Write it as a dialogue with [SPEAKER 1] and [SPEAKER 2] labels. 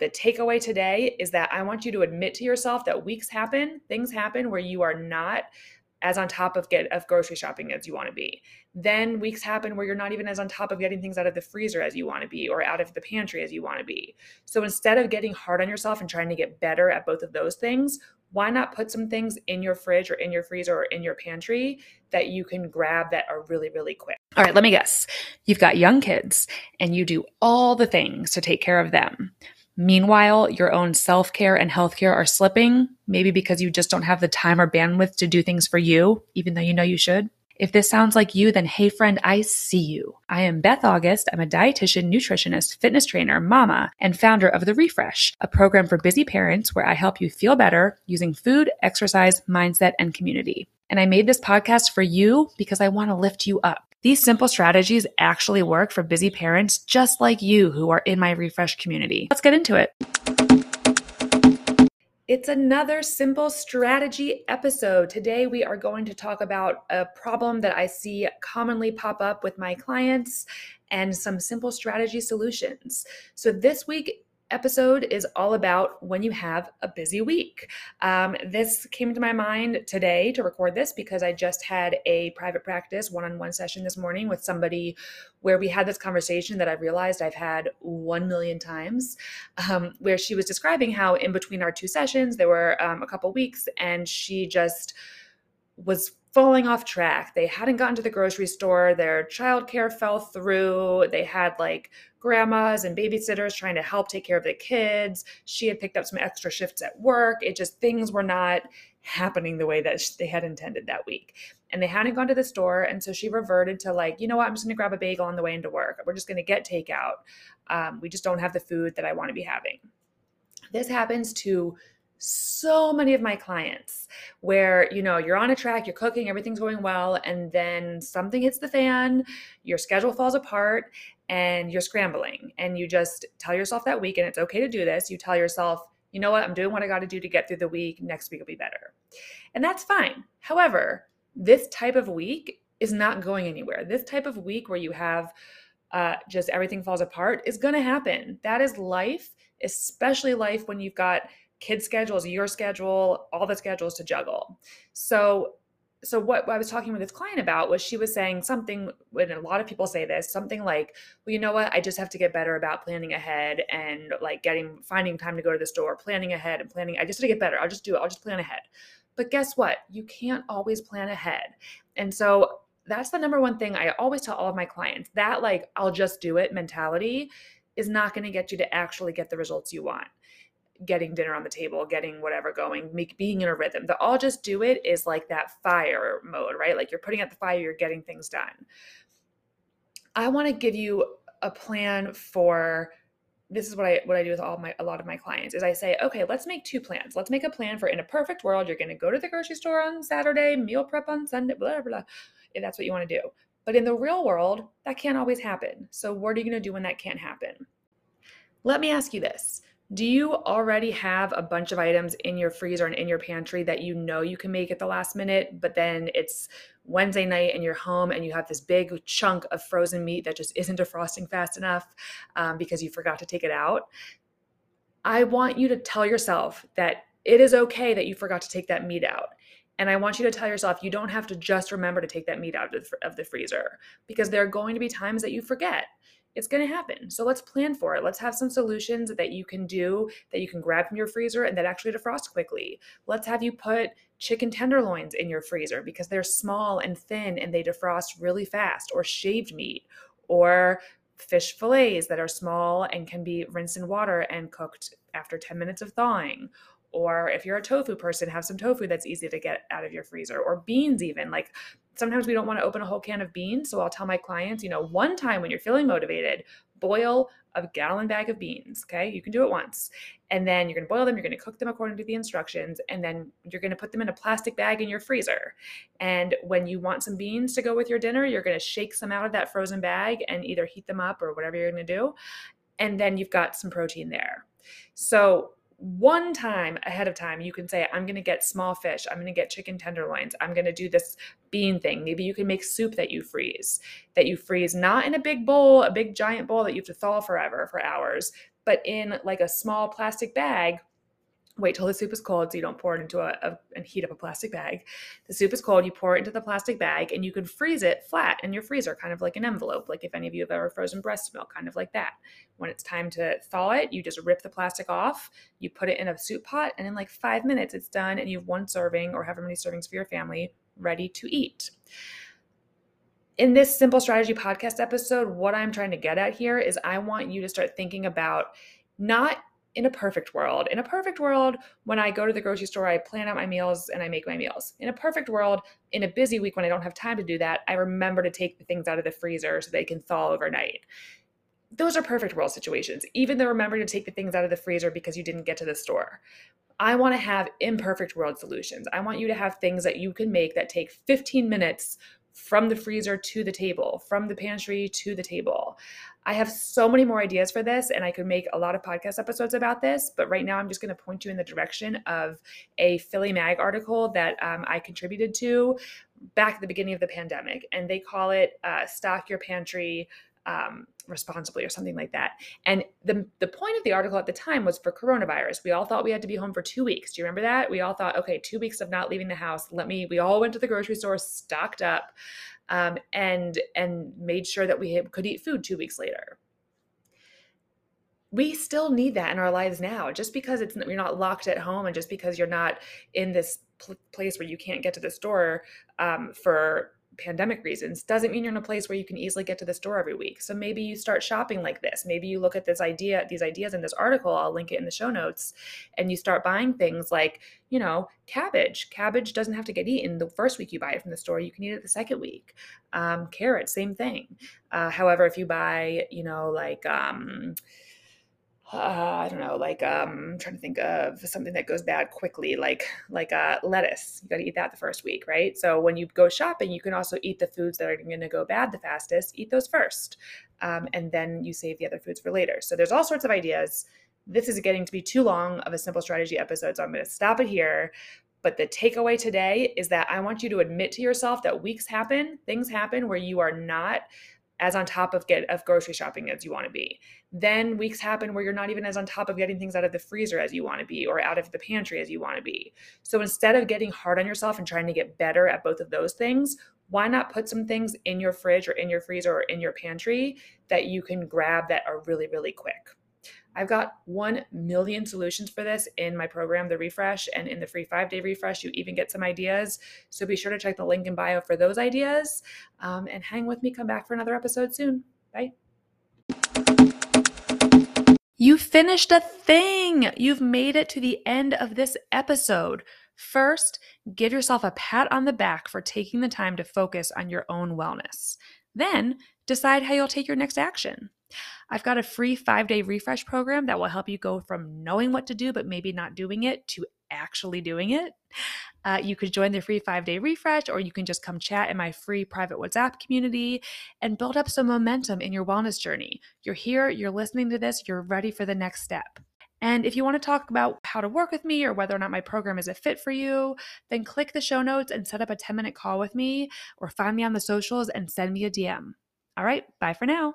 [SPEAKER 1] the takeaway today is that I want you to admit to yourself that weeks happen, things happen where you are not as on top of get of grocery shopping as you want to be. Then weeks happen where you're not even as on top of getting things out of the freezer as you want to be or out of the pantry as you want to be. So instead of getting hard on yourself and trying to get better at both of those things, why not put some things in your fridge or in your freezer or in your pantry that you can grab that are really really quick. All right, let me guess. You've got young kids and you do all the things to take care of them. Meanwhile, your own self care and health care are slipping, maybe because you just don't have the time or bandwidth to do things for you, even though you know you should. If this sounds like you, then hey, friend, I see you. I am Beth Auguste. I'm a dietitian, nutritionist, fitness trainer, mama, and founder of The Refresh, a program for busy parents where I help you feel better using food, exercise, mindset, and community. And I made this podcast for you because I want to lift you up. These simple strategies actually work for busy parents just like you who are in my refresh community. Let's get into it. It's another simple strategy episode. Today, we are going to talk about a problem that I see commonly pop up with my clients and some simple strategy solutions. So, this week episode is all about when you have a busy week. Um, this came to my mind today to record this because I just had a private practice one on one session this morning with somebody where we had this conversation that I realized I've had one million times, um, where she was describing how in between our two sessions, there were um, a couple weeks, and she just was falling off track. They hadn't gotten to the grocery store. Their childcare fell through. They had like grandmas and babysitters trying to help take care of the kids. She had picked up some extra shifts at work. It just, things were not happening the way that they had intended that week. And they hadn't gone to the store. And so she reverted to like, you know what? I'm just going to grab a bagel on the way into work. We're just going to get takeout. Um, we just don't have the food that I want to be having. This happens to so many of my clients where you know you're on a track you're cooking everything's going well and then something hits the fan your schedule falls apart and you're scrambling and you just tell yourself that week and it's okay to do this. You tell yourself you know what? I'm doing what i got to do to get through the week. Next week will be better. And that's fine. However this type of week is not going anywhere. This type of week where you have uh, just everything falls apart is going to happen. That is life especially life when you've got kid schedules, your schedule, all the schedules to juggle. So so what I was talking with this client about was she was saying something when a lot of people say this, something like, well, you know what, I just have to get better about planning ahead and like getting finding time to go to the store, planning ahead and planning. I just have to get better. I'll just do it. I'll just plan ahead. But guess what? You can't always plan ahead. And so that's the number one thing I always tell all of my clients. That like I'll just do it mentality is not going to get you to actually get the results you want getting dinner on the table, getting whatever going, make, being in a rhythm. The all just do it is like that fire mode, right? Like you're putting out the fire, you're getting things done. I want to give you a plan for this is what I what I do with all my a lot of my clients is I say, okay, let's make two plans. Let's make a plan for in a perfect world, you're to go to the grocery store on Saturday, meal prep on Sunday, blah blah blah, if that's what you want to do. But in the real world, that can't always happen. So what are you to do when that can't happen? Let me ask you this. Do you already have a bunch of items in your freezer and in your pantry that you know you can make at the last minute, but then it's Wednesday night and you're home and you have this big chunk of frozen meat that just isn't defrosting fast enough um, because you forgot to take it out? I want you to tell yourself that it is okay that you forgot to take that meat out. And I want you to tell yourself you don't have to just remember to take that meat out of the, of the freezer because there are going to be times that you forget it's going to happen. So let's plan for it. Let's have some solutions that you can do that you can grab from your freezer and that actually defrost quickly. Let's have you put chicken tenderloins in your freezer because they're small and thin and they defrost really fast, or shaved meat, or fish fillets that are small and can be rinsed in water and cooked after 10 minutes of thawing. Or if you're a tofu person, have some tofu that's easy to get out of your freezer, or beans, even. Like sometimes we don't want to open a whole can of beans. So I'll tell my clients, you know, one time when you're feeling motivated, boil a gallon bag of beans. Okay. You can do it once. And then you're going to boil them. You're going to cook them according to the instructions. And then you're going to put them in a plastic bag in your freezer. And when you want some beans to go with your dinner, you're going to shake some out of that frozen bag and either heat them up or whatever you're going to do. And then you've got some protein there. So one time ahead of time, you can say, I'm going to get small fish. I'm going to get chicken tenderloins. I'm going to do this bean thing. Maybe you can make soup that you freeze, that you freeze not in a big bowl, a big giant bowl that you have to thaw forever for hours, but in like a small plastic bag wait till the soup is cold so you don't pour it into a, a, and heat up a plastic bag. The soup is cold you pour it into the plastic bag and you can freeze it flat in your freezer kind of like an envelope like if any of you have ever frozen breast milk kind of like that. When it's time to thaw it you just rip the plastic off you put it in a soup pot and in like five minutes it's done and you have one serving or however many servings for your family ready to eat. In this simple strategy podcast episode what i'm trying to get at here is i want you to start thinking about not in a perfect world, in a perfect world, when I go to the grocery store, I plan out my meals and I make my meals. In a perfect world, in a busy week when I don't have time to do that, I remember to take the things out of the freezer so they can thaw overnight. Those are perfect world situations, even though remember to take the things out of the freezer because you didn't get to the store. I want to have imperfect world solutions. I want you to have things that you can make that take 15 minutes from the freezer to the table, from the pantry to the table. I have so many more ideas for this, and I could make a lot of podcast episodes about this. But right now, I'm just going to point you in the direction of a Philly Mag article that um, I contributed to back at the beginning of the pandemic. And they call it uh, Stock Your Pantry um, responsibly or something like that. And the, the point of the article at the time was for coronavirus. We all thought we had to be home for two weeks. Do you remember that? We all thought, okay, two weeks of not leaving the house. Let me, we all went to the grocery store, stocked up, um, and, and made sure that we could eat food two weeks later. We still need that in our lives now. Just because it's you're not locked at home, and just because you're not in this pl- place where you can't get to the store um, for pandemic reasons doesn't mean you're in a place where you can easily get to the store every week. So maybe you start shopping like this. Maybe you look at this idea, these ideas in this article, I'll link it in the show notes, and you start buying things like, you know, cabbage. Cabbage doesn't have to get eaten the first week you buy it from the store. You can eat it the second week. Um, carrots, same thing. Uh, however, if you buy, you know, like, um, uh, I don't know, like um, I'm trying to think of something that goes bad quickly, like like uh, lettuce. You got to eat that the first week, right? So when you go shopping, you can also eat the foods that are going to go bad the fastest. Eat those first, um, and then you save the other foods for later. So there's all sorts of ideas. This is getting to be too long of a simple strategy episode, so I'm going to stop it here. But the takeaway today is that I want you to admit to yourself that weeks happen, things happen where you are not as on top of get of grocery shopping as you want to be. Then weeks happen where you're not even as on top of getting things out of the freezer as you want to be or out of the pantry as you want to be. So instead of getting hard on yourself and trying to get better at both of those things, why not put some things in your fridge or in your freezer or in your pantry that you can grab that are really really quick? I've got 1 million solutions for this in my program, The Refresh, and in the free five day refresh, you even get some ideas. So be sure to check the link in bio for those ideas um, and hang with me. Come back for another episode soon. Bye. You finished a thing. You've made it to the end of this episode. First, give yourself a pat on the back for taking the time to focus on your own wellness. Then, decide how you'll take your next action. I've got a free five day refresh program that will help you go from knowing what to do, but maybe not doing it, to actually doing it. Uh, you could join the free five day refresh, or you can just come chat in my free private WhatsApp community and build up some momentum in your wellness journey. You're here, you're listening to this, you're ready for the next step. And if you want to talk about how to work with me or whether or not my program is a fit for you, then click the show notes and set up a 10 minute call with me or find me on the socials and send me a DM. All right, bye for now.